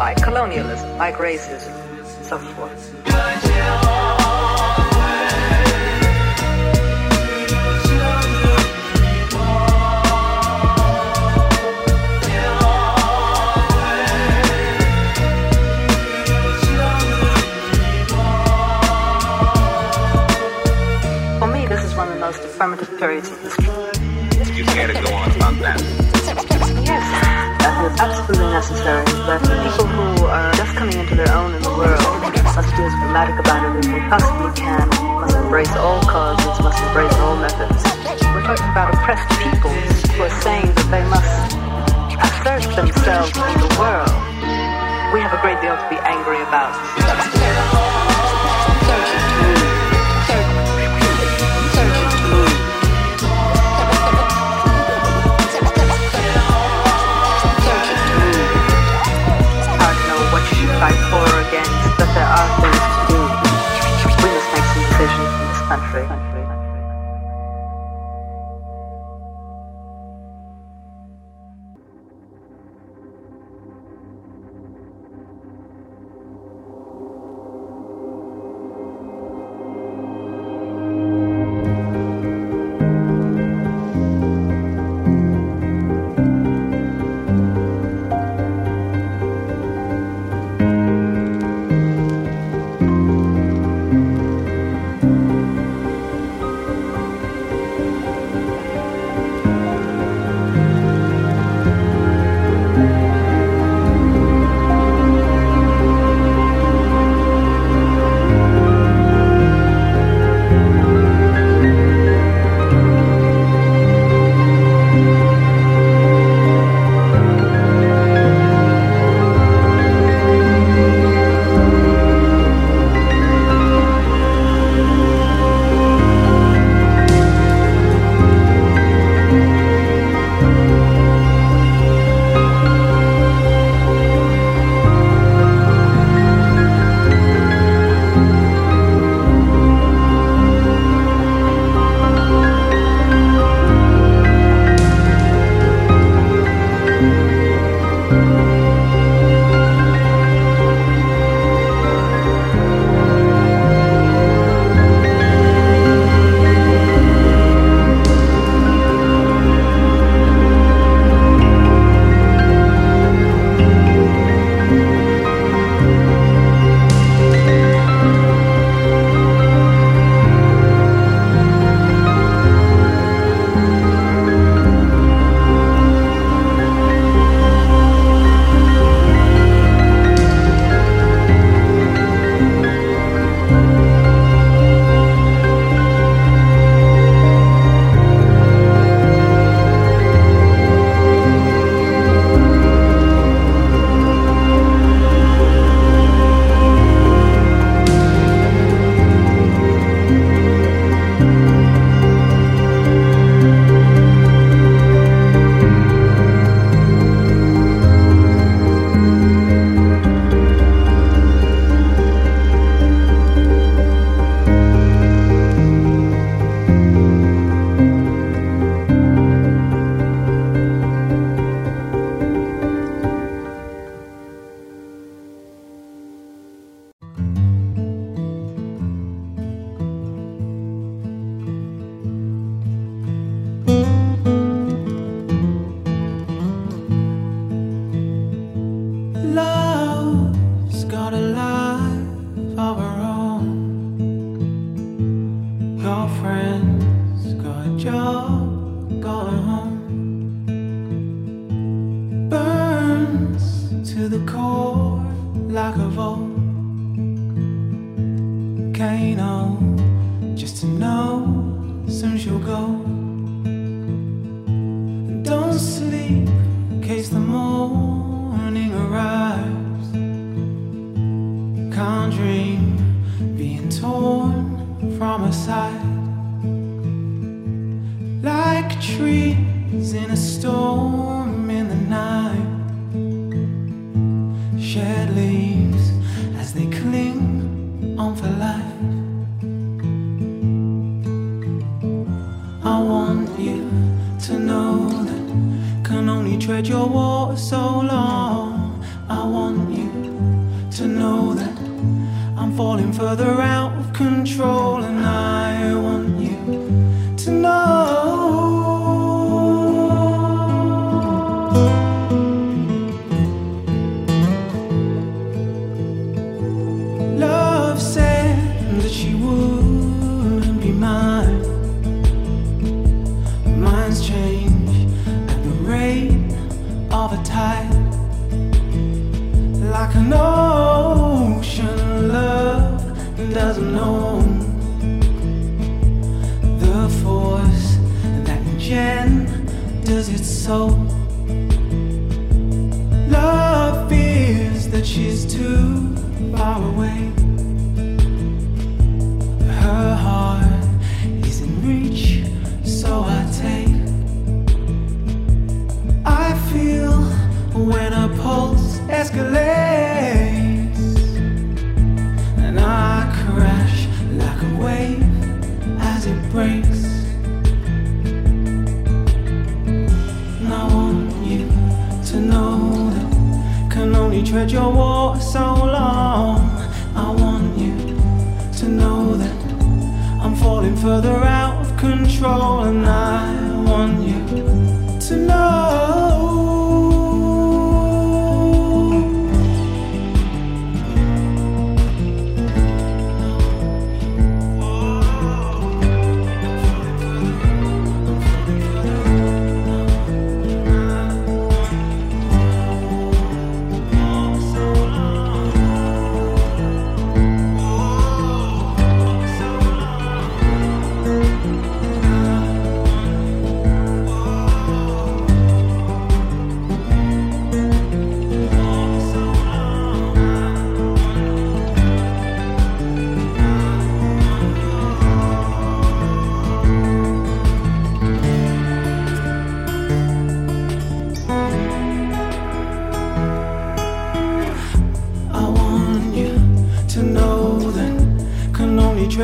like colonialism, like racism, and so forth. For me, this is one of the most affirmative periods in history. You go on about that? Absolutely necessary. That people who are just coming into their own in the world must be as dramatic about it as they possibly can, must embrace all causes, must embrace all methods. We're talking about oppressed peoples who are saying that they must assert themselves in the world. We have a great deal to be angry about. Fight for or against, but there are things to do. We must make some decisions in this country.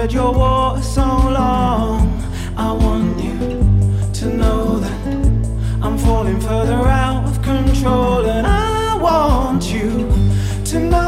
heard your war so long. I want you to know that I'm falling further out of control, and I want you to know.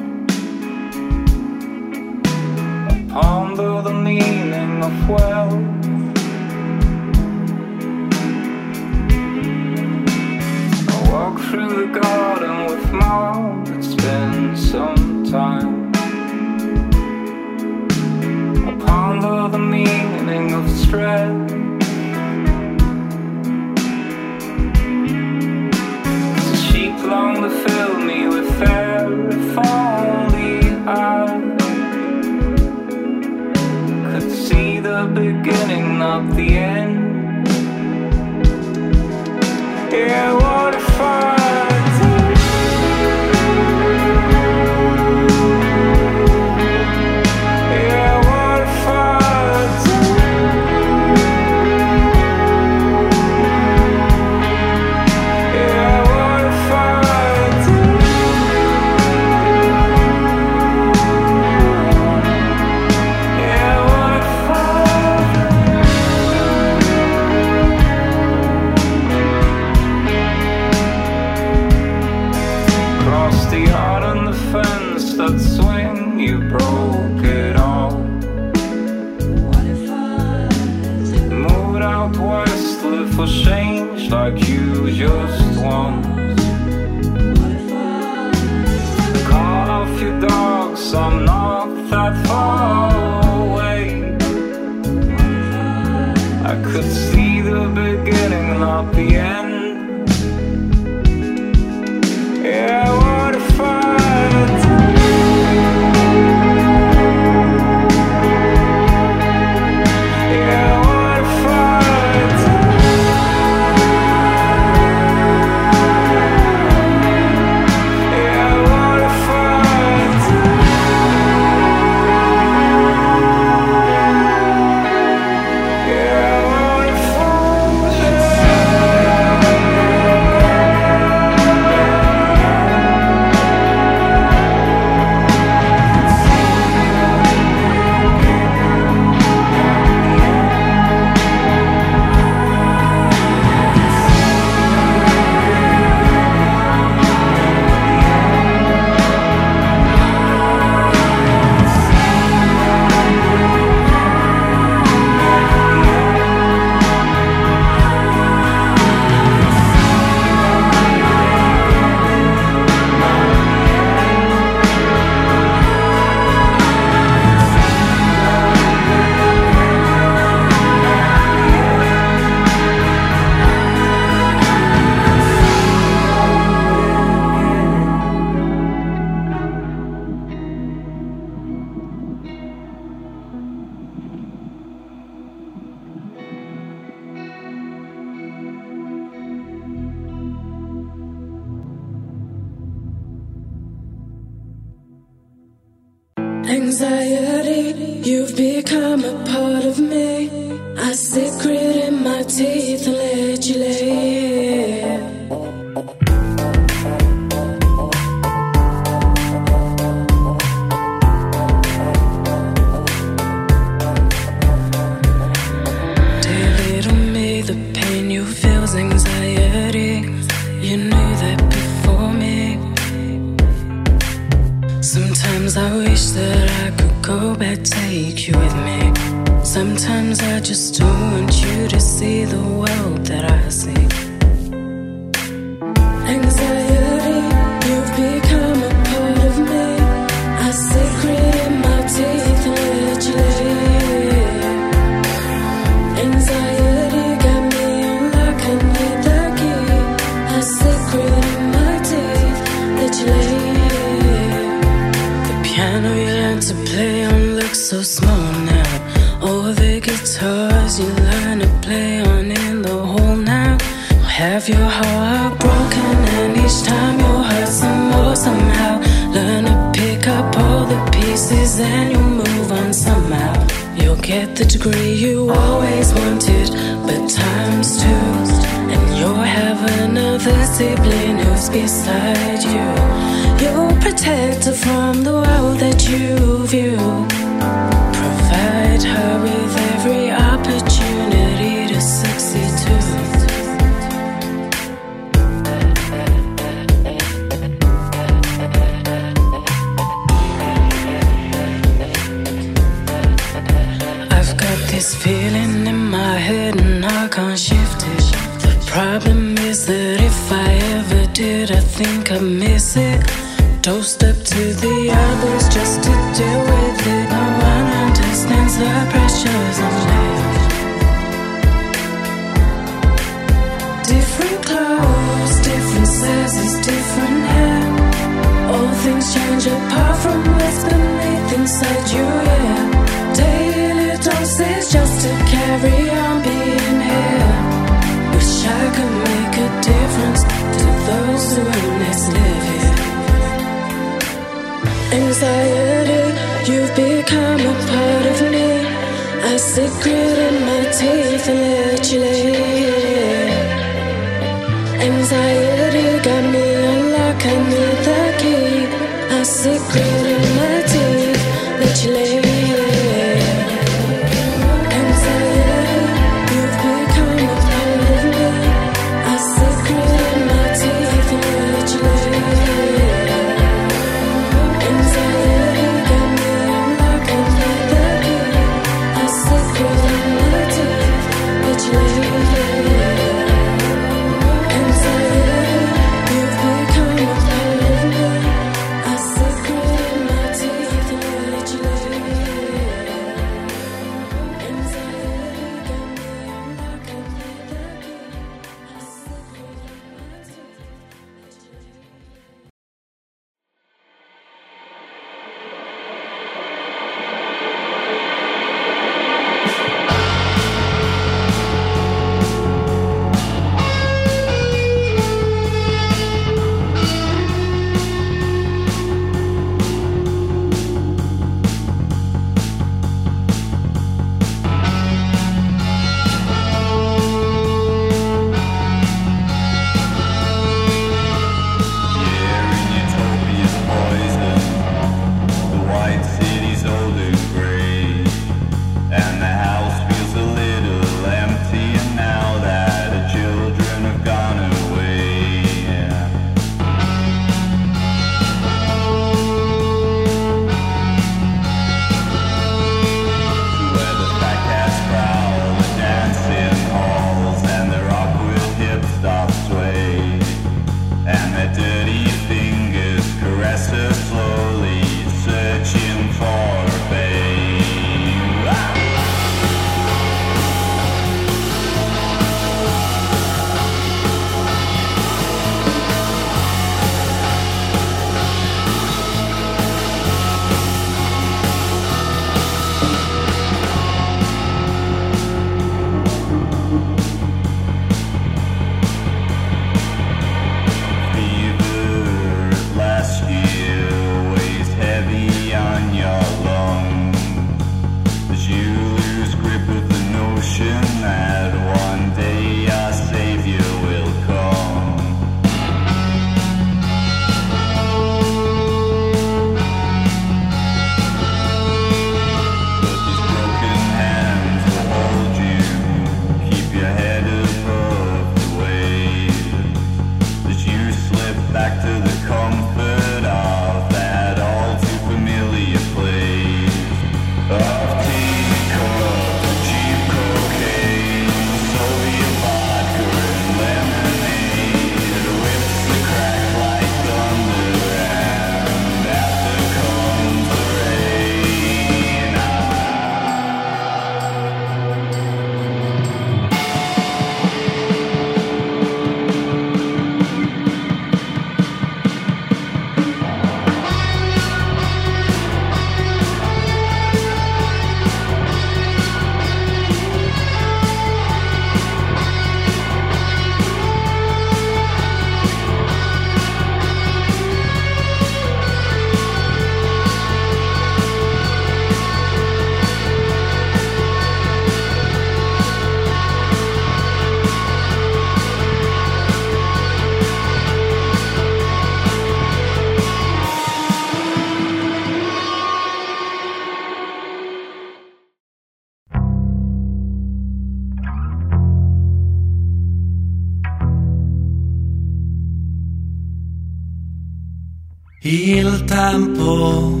Il tempo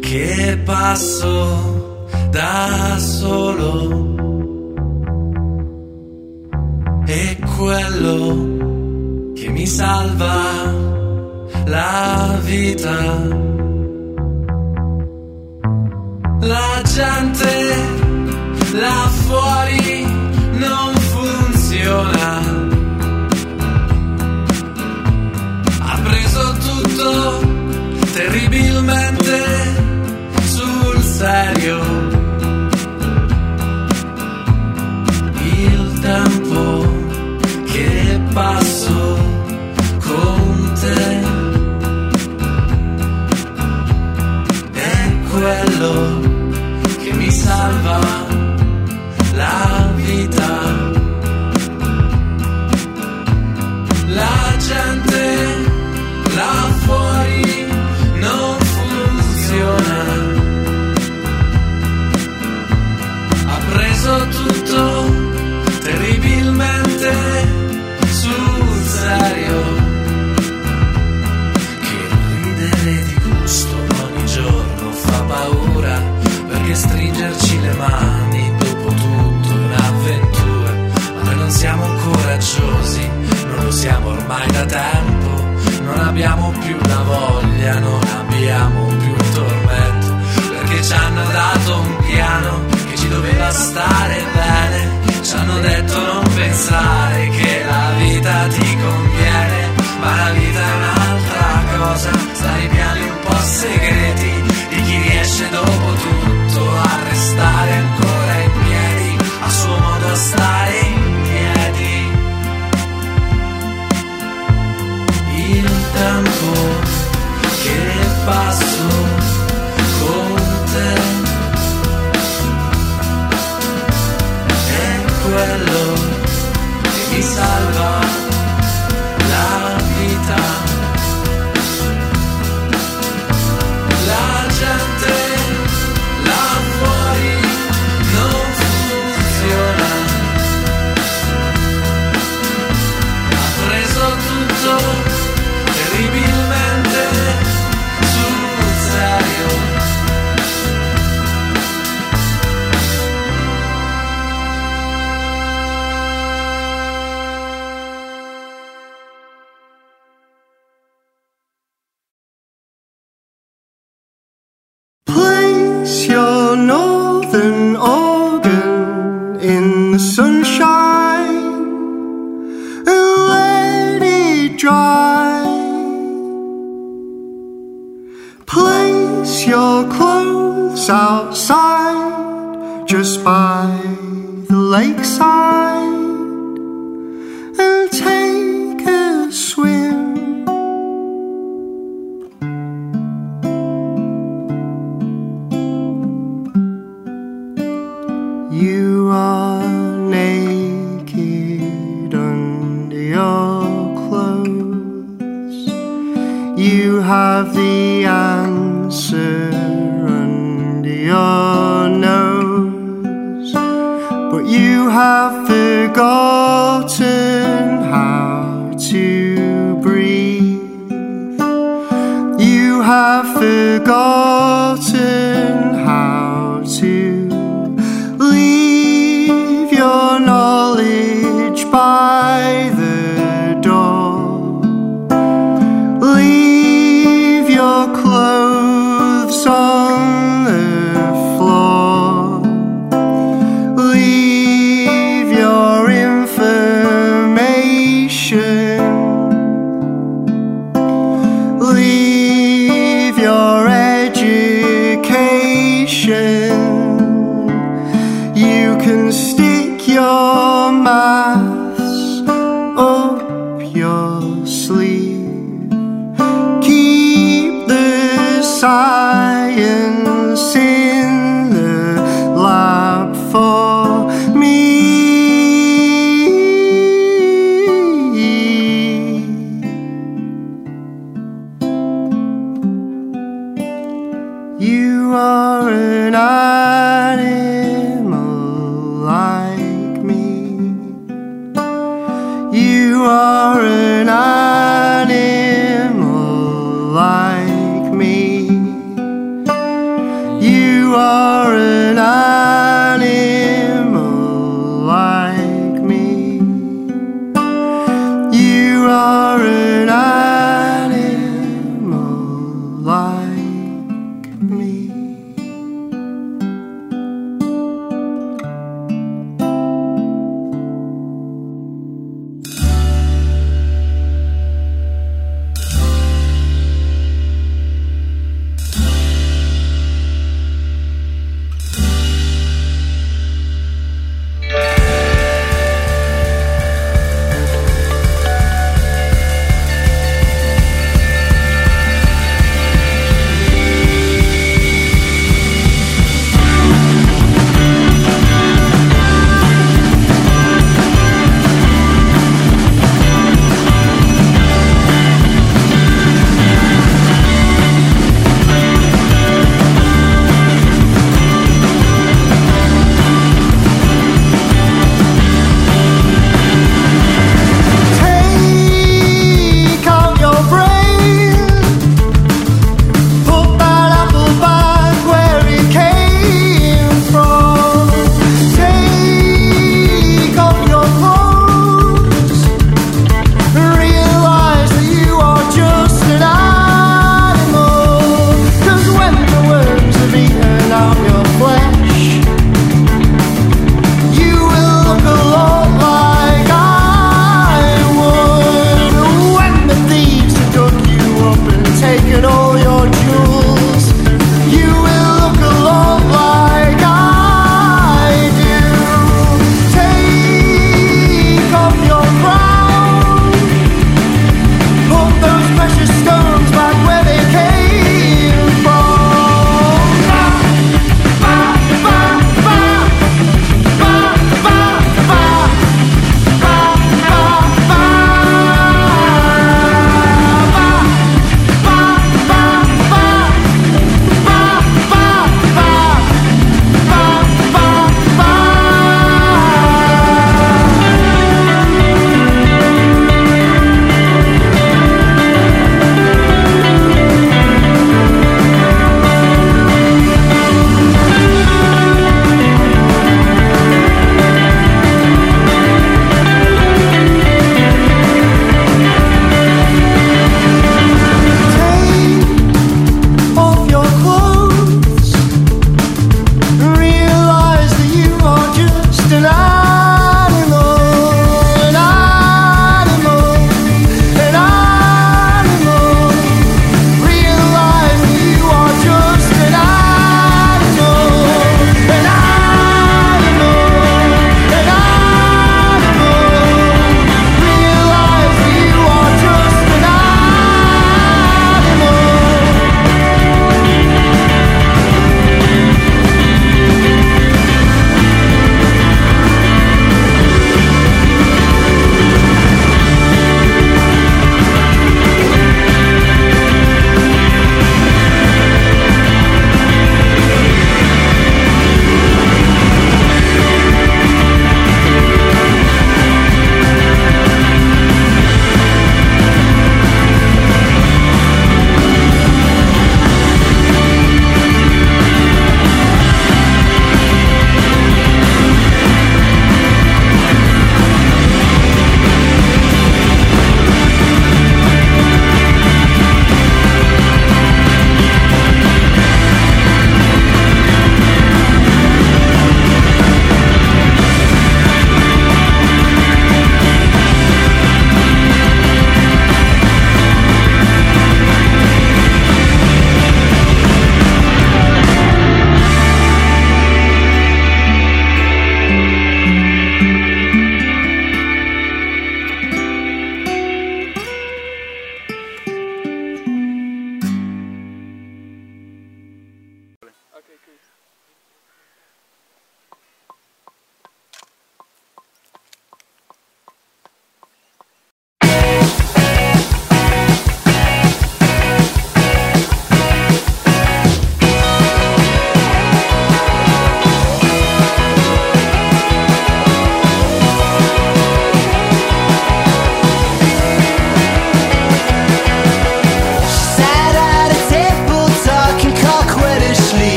che passo da solo e quello che mi salva la vita. La gente là fuori non funziona.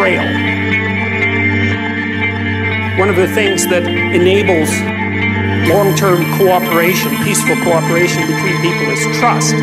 trail. One of the things that enables long term cooperation, peaceful cooperation between people, is trust.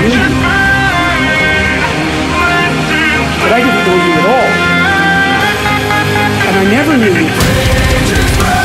But I didn't know you at all. And I never knew you.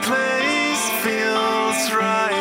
Place feels right,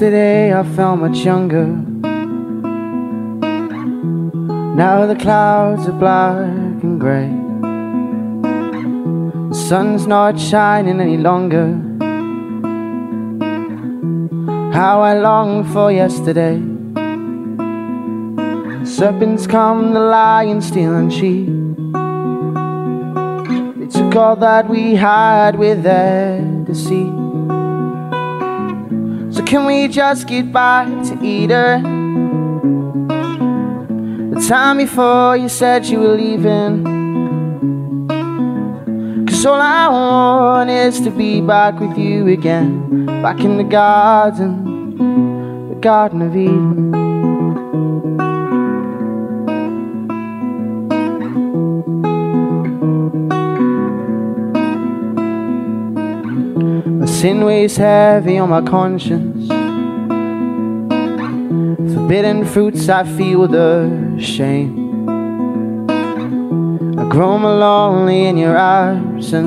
Yesterday I felt much younger. Now the clouds are black and grey. The sun's not shining any longer. How I long for yesterday. Serpents come, the lion steal and cheat. They took all that we had with their deceit. Can we just get back to Eden? The time before you said you were leaving. Cause all I want is to be back with you again. Back in the garden, the Garden of Eden. Sin weighs heavy on my conscience. Forbidden fruits, I feel the shame. I grow more lonely in your absence.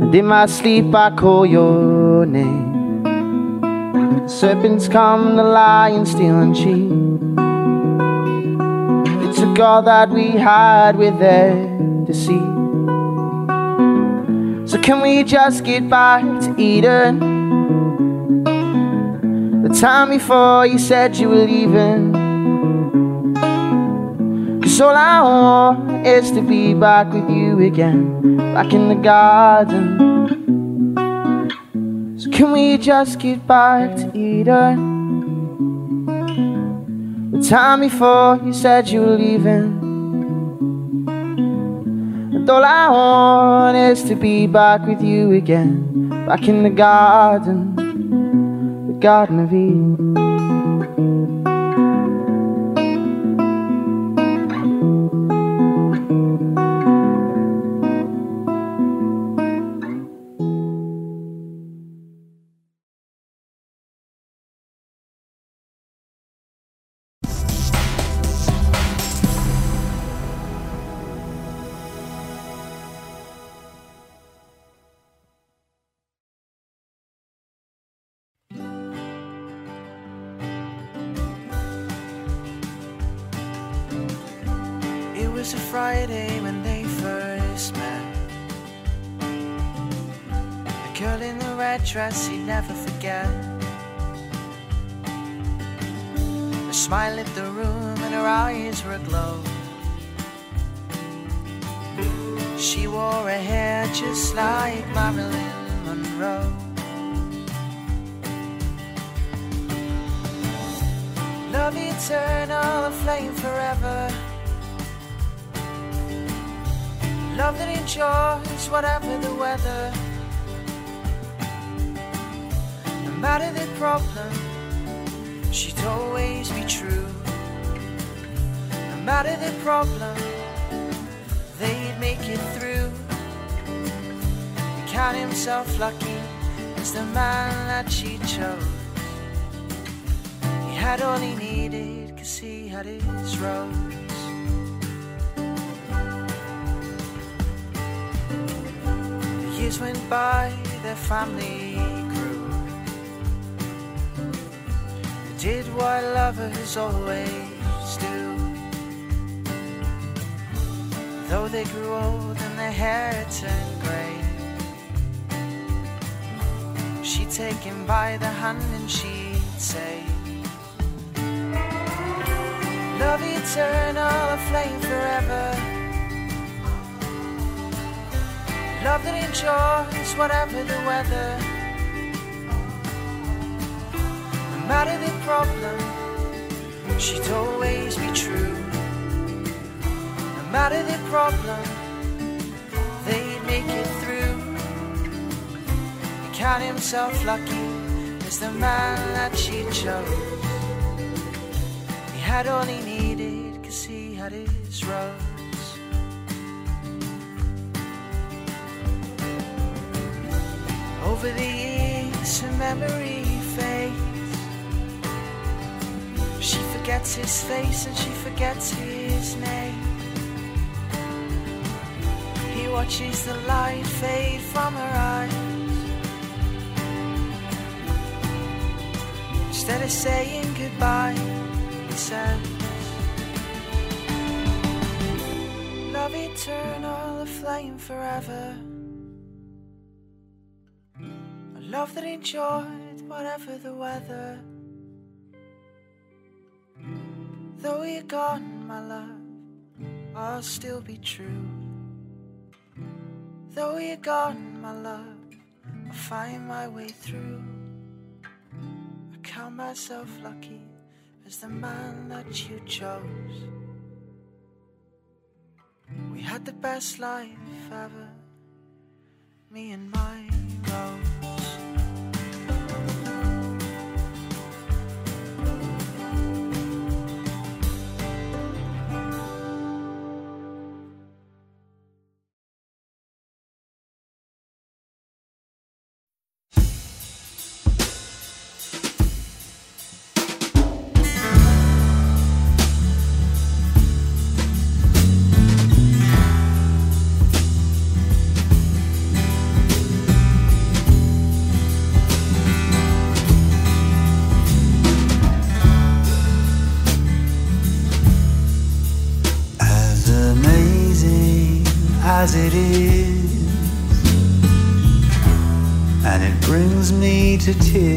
And in my sleep, I call your name. The Serpents come, the lion steal and cheat. They took all that we had with their deceit. So can we just get back to Eden? Time before you said you were leaving. Cause all I want is to be back with you again, back in the garden. So can we just get back to Eden? The time before you said you were leaving. And all I want is to be back with you again, back in the garden, Garden of Eden. Count himself lucky as the man that she chose. He had all he needed, cause he had his rose. Over the years, her memory fades. She forgets forgets his face and she forgets his name. He watches the light fade from her eyes. Instead of saying goodbye, he says, Love eternal, a flame forever. A love that enjoyed whatever the weather. Though you're gone, my love, I'll still be true. Though you're gone, my love, I'll find my way through. Count myself lucky as the man that you chose. We had the best life ever, me and my rose. As it is, and it brings me to tears.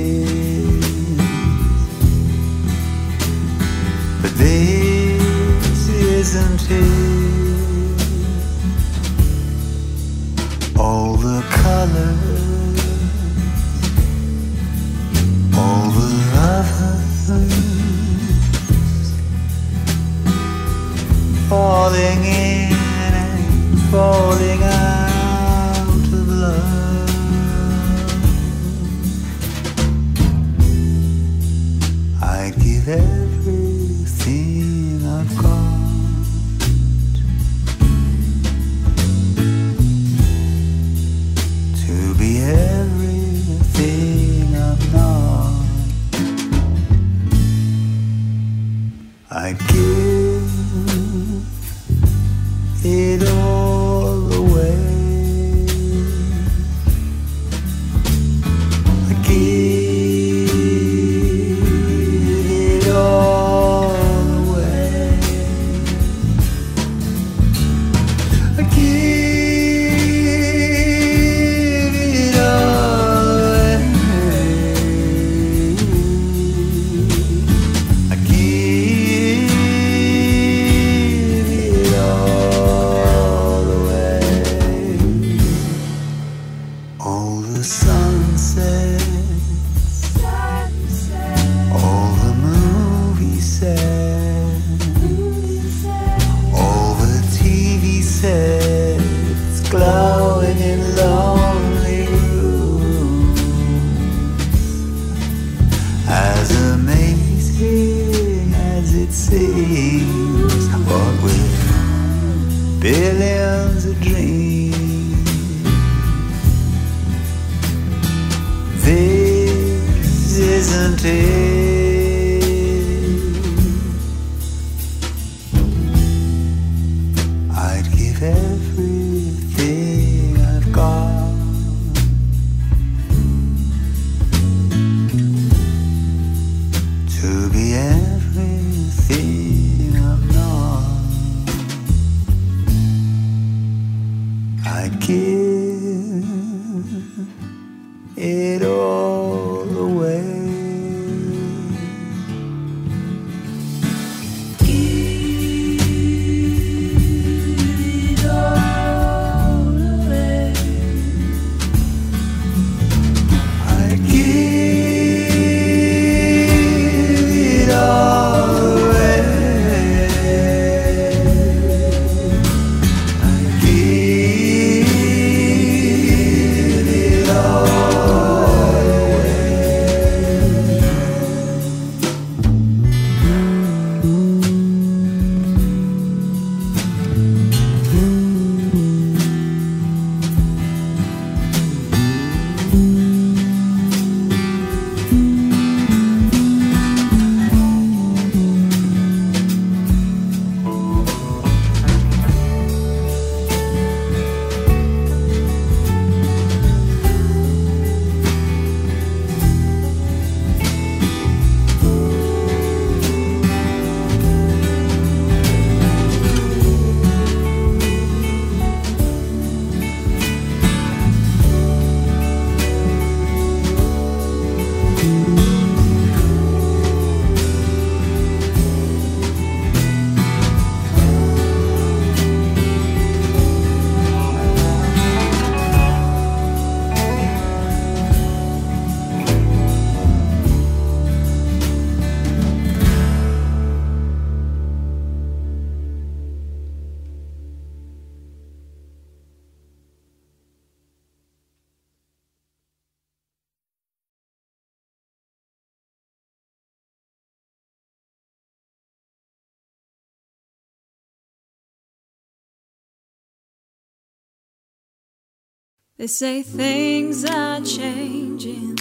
They say things are changing,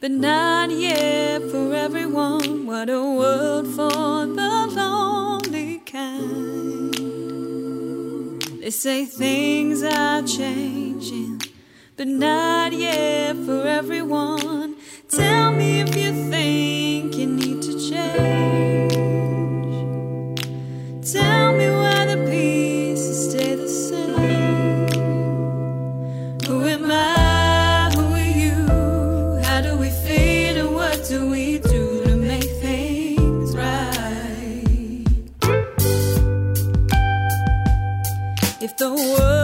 but not yet for everyone. What a world for the lonely kind. They say things are changing, but not yet for everyone. Tell me if you think you need to change. the world.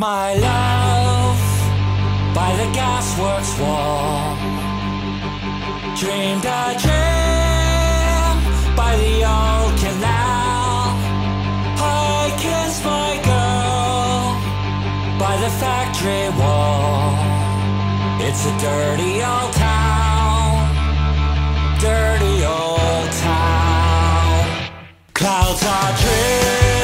my love by the gasworks wall. Dreamed a dream by the old canal. I kissed my girl by the factory wall. It's a dirty old town, dirty old town. Clouds are dreaming.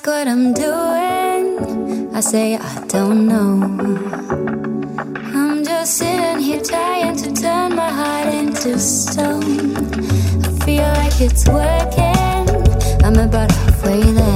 ask what I'm doing, I say I don't know. I'm just sitting here trying to turn my heart into stone. I feel like it's working, I'm about halfway there.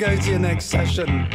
Go to your next session.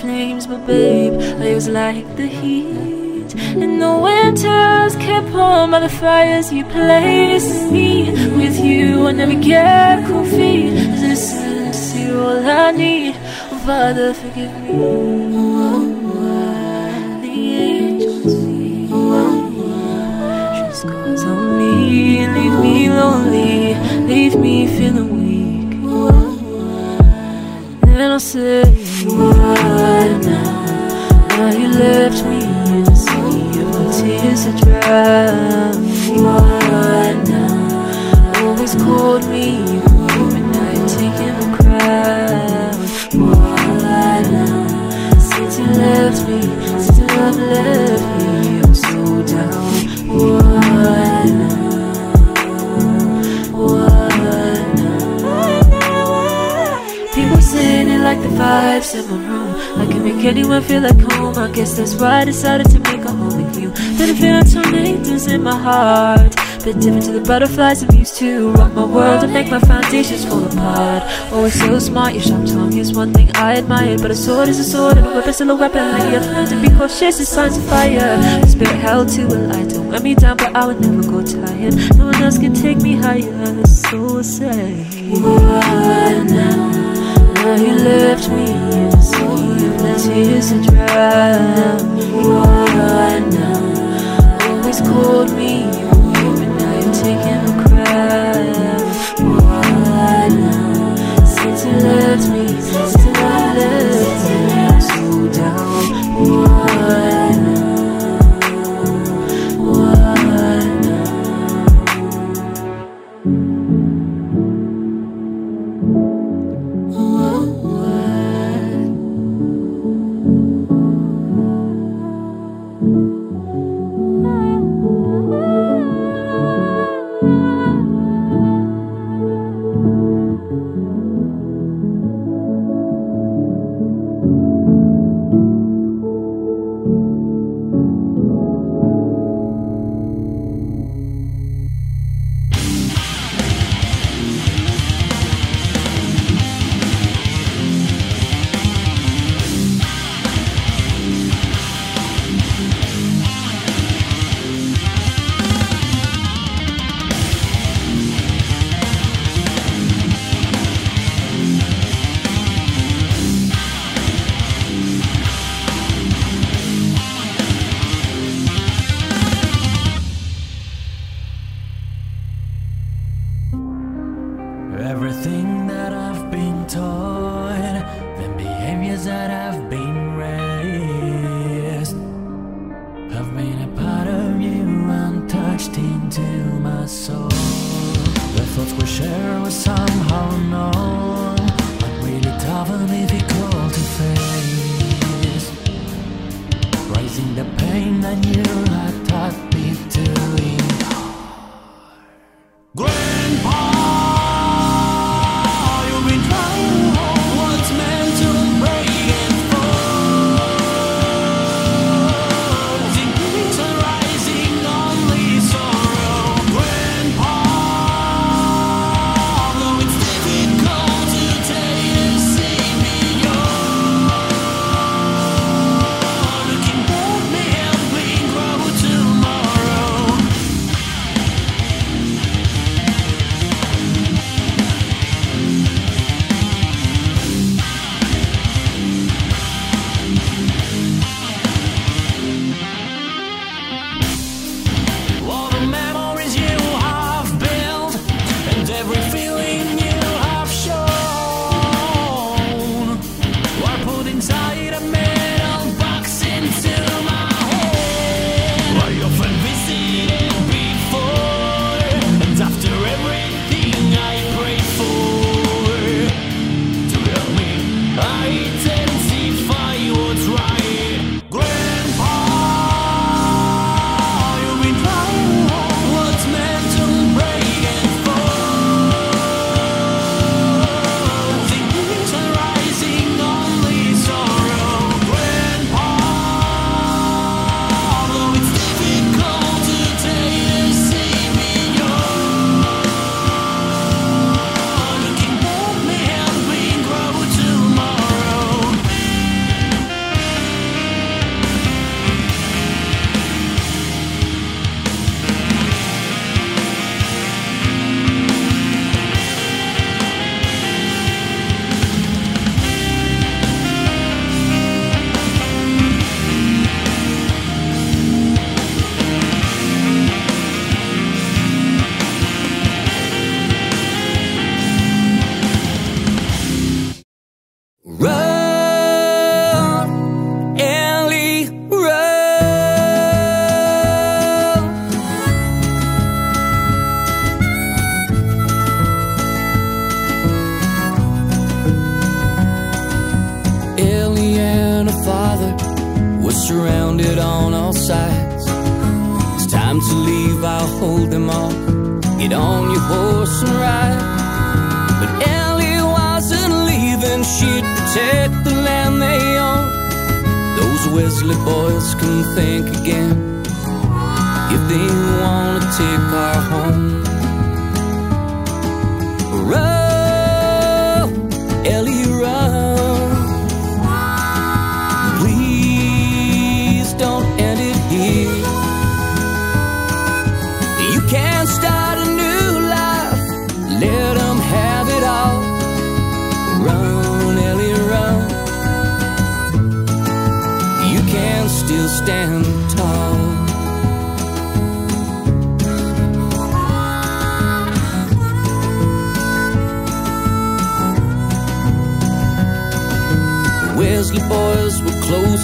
Flames, but babe, I was like the heat. In the winters, kept warm by the fires you placed me. With you, I never get cold feet. Innocence, you're all I need. Oh, Father, forgive me. Cause and leave me lonely, leave me feeling weak. Then I'll say, left me in a sea of tears to drown. What now? Always called me, but now you're taking. What now? Since you left me, since love left me, I'm so down. What now? Vibes in my room. I can make anyone feel like home. I guess that's why I decided to make a home with you. Didn't feel like tornadoes in my heart. Bit different to the butterflies I'm used to. Rock my world and make my foundations fall apart. Always so smart, your sharp tongue is one thing I admired. But a sword is a sword and a weapon still a weapon. And you have learned to be cautious, it's signs of fire. The spirit held to a light. Don't wear me down, but I would never go tired. No one else can take me higher. So say, what now? Now you left me in of tears to drown. What now? Always called me,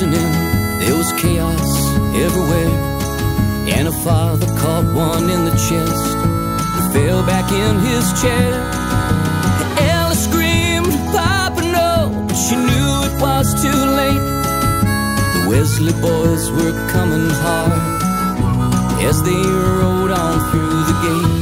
There was chaos everywhere. And a father caught one in the chest and fell back in his chair. Ella screamed, Papa, no, but she knew it was too late. The Wesley boys were coming hard as they rode on through the gate.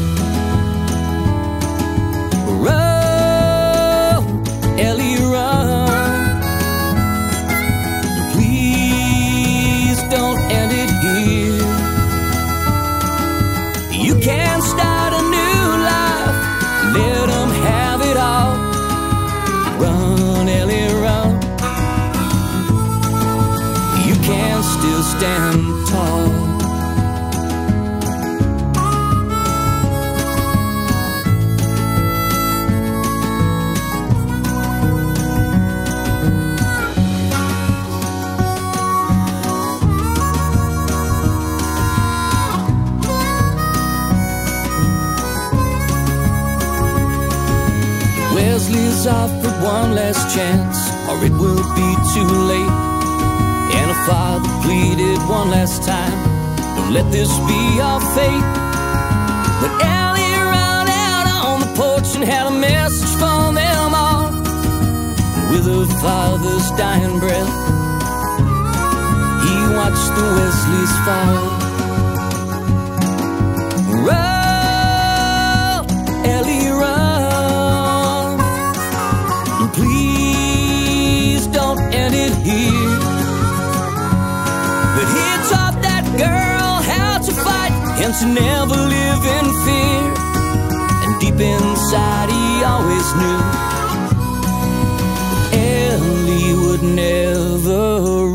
It will be too late. And a father pleaded one last time, don't let this be our fate. But Ellie ran out on the porch and had a message for them all. With her father's dying breath, he watched the Wesleys fall. Run, Ellie, and to never live in fear. And deep inside, he always knew that Ellie would never